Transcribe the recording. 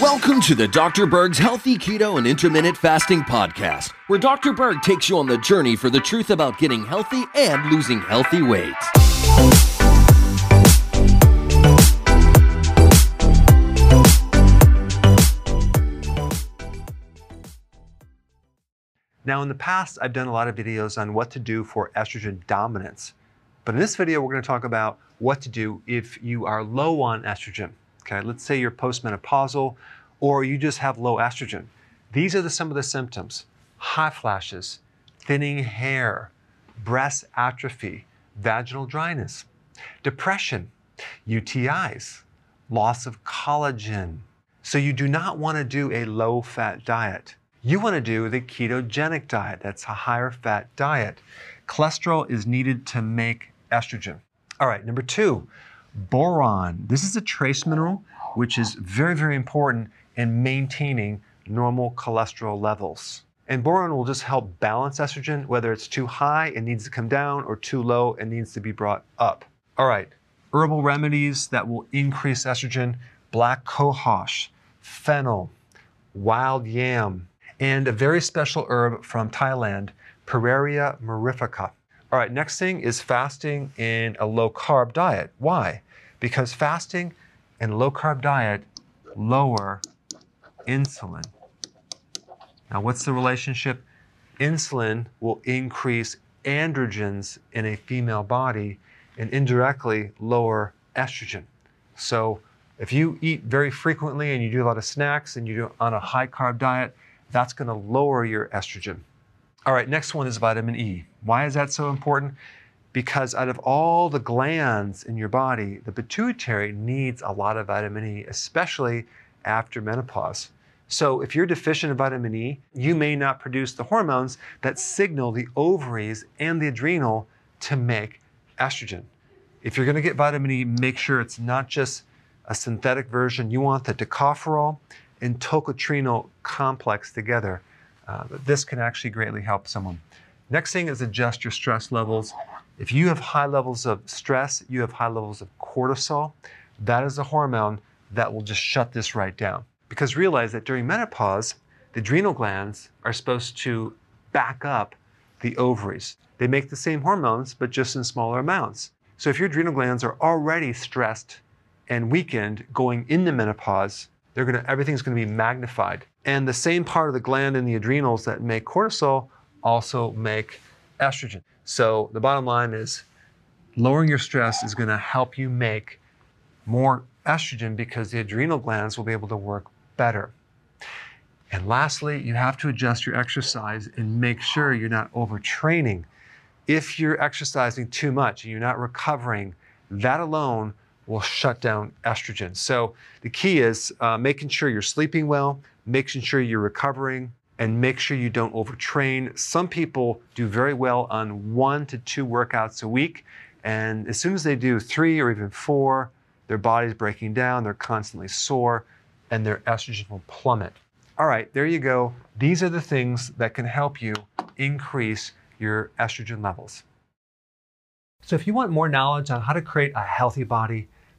Welcome to the Dr. Berg's Healthy Keto and Intermittent Fasting Podcast, where Dr. Berg takes you on the journey for the truth about getting healthy and losing healthy weight. Now, in the past, I've done a lot of videos on what to do for estrogen dominance. But in this video, we're going to talk about what to do if you are low on estrogen. Okay, let's say you're postmenopausal or you just have low estrogen. These are the, some of the symptoms hot flashes, thinning hair, breast atrophy, vaginal dryness, depression, UTIs, loss of collagen. So you do not want to do a low fat diet. You want to do the ketogenic diet. That's a higher fat diet. Cholesterol is needed to make estrogen. All right, number two, boron. This is a trace mineral which is very, very important in maintaining normal cholesterol levels. And boron will just help balance estrogen, whether it's too high and needs to come down or too low and needs to be brought up. All right, herbal remedies that will increase estrogen black cohosh, fennel, wild yam, and a very special herb from Thailand, Pueraria mirifica. All right, next thing is fasting in a low carb diet. Why? Because fasting and low carb diet lower insulin. Now, what's the relationship? Insulin will increase androgens in a female body and indirectly lower estrogen. So, if you eat very frequently and you do a lot of snacks and you do on a high carb diet, that's going to lower your estrogen. All right, next one is vitamin E. Why is that so important? Because out of all the glands in your body, the pituitary needs a lot of vitamin E, especially after menopause. So if you're deficient in vitamin E, you may not produce the hormones that signal the ovaries and the adrenal to make estrogen. If you're going to get vitamin E, make sure it's not just a synthetic version. You want the tocopherol and tocotrienol complex together. Uh, this can actually greatly help someone. Next thing is adjust your stress levels. If you have high levels of stress, you have high levels of cortisol. That is a hormone that will just shut this right down. Because realize that during menopause, the adrenal glands are supposed to back up the ovaries. They make the same hormones, but just in smaller amounts. So if your adrenal glands are already stressed and weakened going into menopause, they're gonna, everything's gonna be magnified. And the same part of the gland in the adrenals that make cortisol also make estrogen. So the bottom line is lowering your stress is gonna help you make more estrogen because the adrenal glands will be able to work better. And lastly, you have to adjust your exercise and make sure you're not overtraining. If you're exercising too much and you're not recovering, that alone will shut down estrogen. So the key is uh, making sure you're sleeping well, making sure you're recovering, and make sure you don't overtrain. Some people do very well on one to two workouts a week. And as soon as they do three or even four, their body's breaking down, they're constantly sore, and their estrogen will plummet. All right, there you go. These are the things that can help you increase your estrogen levels. So if you want more knowledge on how to create a healthy body,